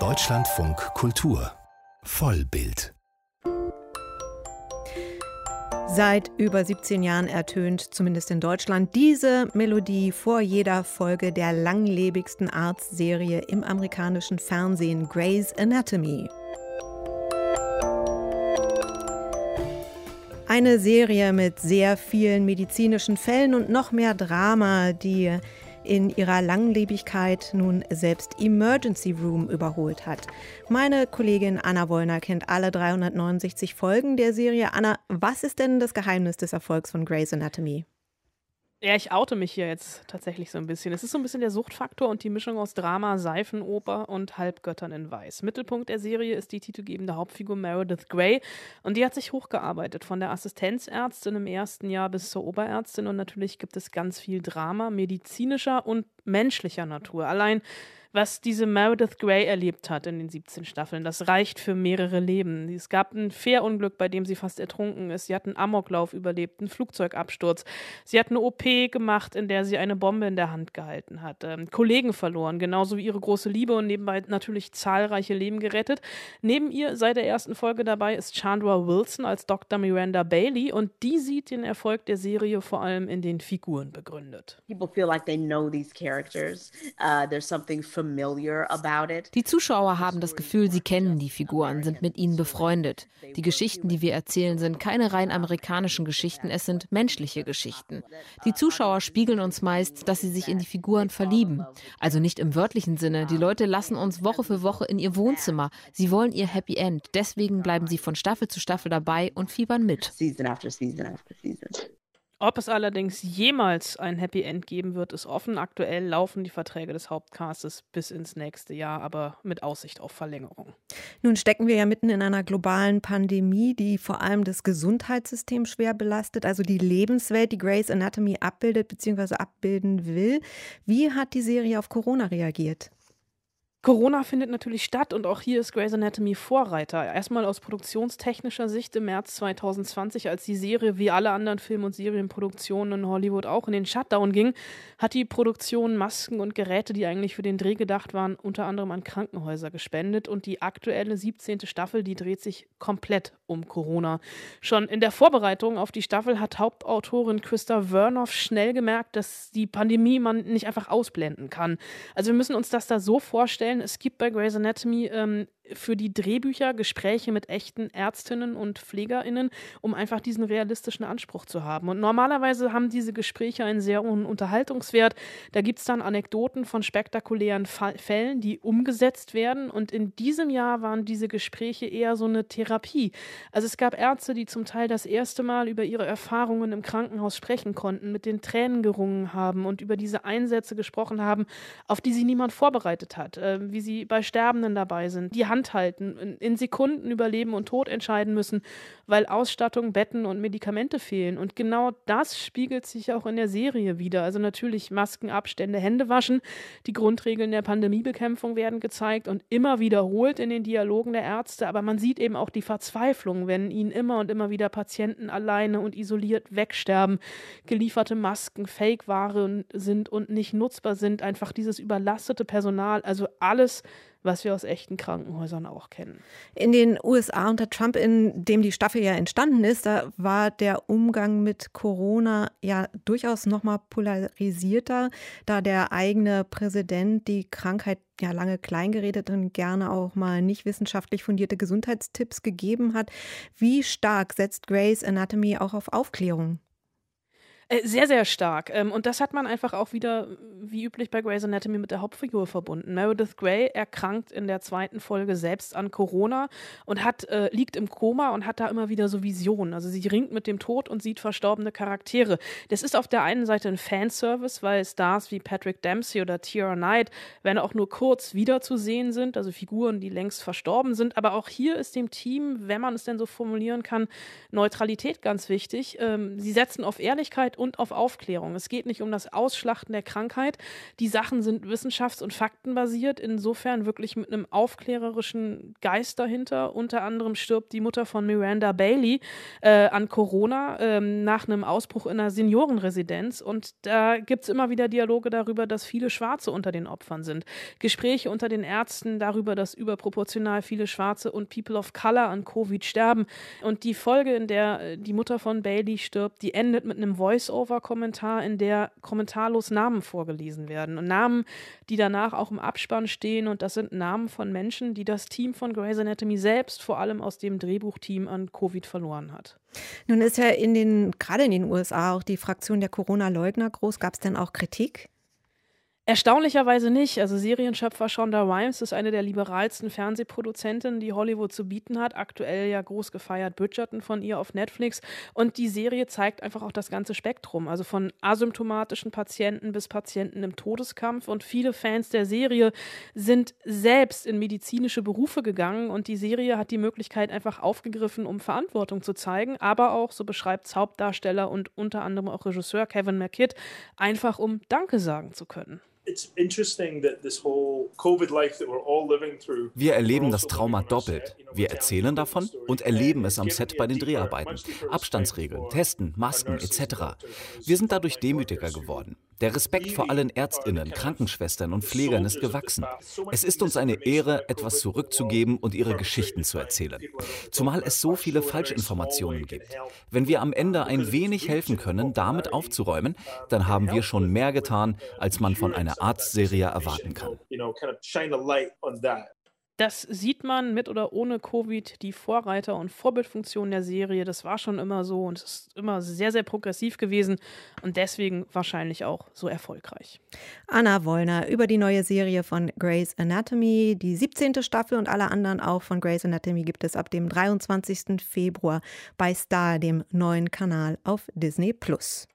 Deutschlandfunk Kultur Vollbild Seit über 17 Jahren ertönt, zumindest in Deutschland, diese Melodie vor jeder Folge der langlebigsten Arztserie im amerikanischen Fernsehen Grey's Anatomy. Eine Serie mit sehr vielen medizinischen Fällen und noch mehr Drama, die in ihrer Langlebigkeit nun selbst Emergency Room überholt hat. Meine Kollegin Anna Wollner kennt alle 369 Folgen der Serie. Anna, was ist denn das Geheimnis des Erfolgs von Grey's Anatomy? Ja, ich oute mich hier jetzt tatsächlich so ein bisschen. Es ist so ein bisschen der Suchtfaktor und die Mischung aus Drama, Seifenoper und Halbgöttern in Weiß. Mittelpunkt der Serie ist die titelgebende Hauptfigur Meredith Grey und die hat sich hochgearbeitet, von der Assistenzärztin im ersten Jahr bis zur Oberärztin und natürlich gibt es ganz viel Drama, medizinischer und menschlicher Natur. Allein was diese Meredith Grey erlebt hat in den 17 Staffeln. Das reicht für mehrere Leben. Es gab ein Fährunglück, bei dem sie fast ertrunken ist. Sie hat einen Amoklauf überlebt, einen Flugzeugabsturz. Sie hat eine OP gemacht, in der sie eine Bombe in der Hand gehalten hat. Ähm, Kollegen verloren, genauso wie ihre große Liebe und nebenbei natürlich zahlreiche Leben gerettet. Neben ihr seit der ersten Folge dabei ist Chandra Wilson als Dr. Miranda Bailey und die sieht den Erfolg der Serie vor allem in den Figuren begründet. People feel like they know these characters. Uh, there's something familiar die Zuschauer haben das Gefühl, sie kennen die Figuren, sind mit ihnen befreundet. Die Geschichten, die wir erzählen, sind keine rein amerikanischen Geschichten, es sind menschliche Geschichten. Die Zuschauer spiegeln uns meist, dass sie sich in die Figuren verlieben. Also nicht im wörtlichen Sinne. Die Leute lassen uns Woche für Woche in ihr Wohnzimmer. Sie wollen ihr Happy End. Deswegen bleiben sie von Staffel zu Staffel dabei und fiebern mit. Ob es allerdings jemals ein Happy End geben wird, ist offen. Aktuell laufen die Verträge des Hauptcastes bis ins nächste Jahr, aber mit Aussicht auf Verlängerung. Nun stecken wir ja mitten in einer globalen Pandemie, die vor allem das Gesundheitssystem schwer belastet, also die Lebenswelt, die Grey's Anatomy abbildet bzw. abbilden will. Wie hat die Serie auf Corona reagiert? Corona findet natürlich statt und auch hier ist Grey's Anatomy Vorreiter. Erstmal aus produktionstechnischer Sicht im März 2020, als die Serie wie alle anderen Film- und Serienproduktionen in Hollywood auch in den Shutdown ging, hat die Produktion Masken und Geräte, die eigentlich für den Dreh gedacht waren, unter anderem an Krankenhäuser gespendet und die aktuelle 17. Staffel, die dreht sich komplett um Corona. Schon in der Vorbereitung auf die Staffel hat Hauptautorin Christa Vernoff schnell gemerkt, dass die Pandemie man nicht einfach ausblenden kann. Also wir müssen uns das da so vorstellen, vorstellen, es gibt bei Grey's Anatomy ähm, für die Drehbücher Gespräche mit echten Ärztinnen und PflegerInnen, um einfach diesen realistischen Anspruch zu haben. Und normalerweise haben diese Gespräche einen sehr hohen Unterhaltungswert. Da gibt es dann Anekdoten von spektakulären Fall Fällen, die umgesetzt werden. Und in diesem Jahr waren diese Gespräche eher so eine Therapie. Also es gab Ärzte, die zum Teil das erste Mal über ihre Erfahrungen im Krankenhaus sprechen konnten, mit den Tränen gerungen haben und über diese Einsätze gesprochen haben, auf die sie niemand vorbereitet hat, äh, wie sie bei Sterbenden dabei sind. Die Hand halten, in Sekunden über Leben und Tod entscheiden müssen, weil Ausstattung, Betten und Medikamente fehlen. Und genau das spiegelt sich auch in der Serie wieder. Also natürlich Masken, Abstände, Hände waschen. Die Grundregeln der Pandemiebekämpfung werden gezeigt und immer wiederholt in den Dialogen der Ärzte. Aber man sieht eben auch die Verzweiflung, wenn ihnen immer und immer wieder Patienten alleine und isoliert wegsterben, gelieferte Masken Fake-Ware sind und nicht nutzbar sind. Einfach dieses überlastete Personal. Also alles was wir aus echten Krankenhäusern auch kennen. In den USA unter Trump, in dem die Staffel ja entstanden ist, da war der Umgang mit Corona ja durchaus noch mal polarisierter, da der eigene Präsident die Krankheit ja lange kleingeredet und gerne auch mal nicht wissenschaftlich fundierte Gesundheitstipps gegeben hat. Wie stark setzt Grace Anatomy auch auf Aufklärung? Äh, sehr, sehr stark. Ähm, und das hat man einfach auch wieder, wie üblich bei Grey's Anatomy, mit der Hauptfigur verbunden. Meredith Grey erkrankt in der zweiten Folge selbst an Corona und hat, äh, liegt im Koma und hat da immer wieder so Visionen. Also sie ringt mit dem Tod und sieht verstorbene Charaktere. Das ist auf der einen Seite ein Fanservice, weil Stars wie Patrick Dempsey oder Tiara Knight, wenn auch nur kurz wiederzusehen sind, also Figuren, die längst verstorben sind. Aber auch hier ist dem Team, wenn man es denn so formulieren kann, Neutralität ganz wichtig. Ähm, sie setzen auf Ehrlichkeit Arbeit und auf Aufklärung. Es geht nicht um das Ausschlachten der Krankheit. Die Sachen sind wissenschafts- und faktenbasiert, insofern wirklich mit einem aufklärerischen Geist dahinter. Unter anderem stirbt die Mutter von Miranda Bailey äh, an Corona äh, nach einem Ausbruch in einer Seniorenresidenz. Und da gibt es immer wieder Dialoge darüber, dass viele Schwarze unter den Opfern sind. Gespräche unter den Ärzten darüber, dass überproportional viele Schwarze und People of Color an Covid sterben. Und die Folge, in der äh, die Mutter von Bailey stirbt, die endet mit einem Voice-Over-Kommentar, in der kommentarlos Namen vorgelesen werden. Und Namen, die danach auch im Abspann stehen. Und das sind Namen von Menschen, die das Team von Grey's Anatomy selbst vor allem aus dem Drehbuchteam an Covid verloren hat. Nun ist ja in den, gerade in den USA auch die Fraktion der Corona-Leugner groß. Gab es denn auch Kritik? Erstaunlicherweise nicht. Also Serienschöpfer Shonda Rhimes ist eine der liberalsten Fernsehproduzentinnen, die Hollywood zu bieten hat. Aktuell ja groß gefeiert Bridgerton von ihr auf Netflix. Und die Serie zeigt einfach auch das ganze Spektrum. Also von asymptomatischen Patienten bis Patienten im Todeskampf. Und viele Fans der Serie sind selbst in medizinische Berufe gegangen. Und die Serie hat die Möglichkeit einfach aufgegriffen, um Verantwortung zu zeigen. Aber auch, so beschreibt es Hauptdarsteller und unter anderem auch Regisseur Kevin McKidd, einfach um Danke sagen zu können. Wir erleben das Trauma doppelt. Wir erzählen davon und erleben es am Set bei den Dreharbeiten. Abstandsregeln, Testen, Masken etc. Wir sind dadurch demütiger geworden. Der Respekt vor allen Ärztinnen, Krankenschwestern und Pflegern ist gewachsen. Es ist uns eine Ehre, etwas zurückzugeben und ihre Geschichten zu erzählen. Zumal es so viele Falschinformationen gibt. Wenn wir am Ende ein wenig helfen können, damit aufzuräumen, dann haben wir schon mehr getan, als man von einer Arztserie erwarten kann. Das sieht man mit oder ohne Covid, die Vorreiter- und Vorbildfunktion der Serie. Das war schon immer so und es ist immer sehr, sehr progressiv gewesen und deswegen wahrscheinlich auch so erfolgreich. Anna Wollner über die neue Serie von Grey's Anatomy. Die 17. Staffel und alle anderen auch von Grey's Anatomy gibt es ab dem 23. Februar bei Star, dem neuen Kanal auf Disney Plus.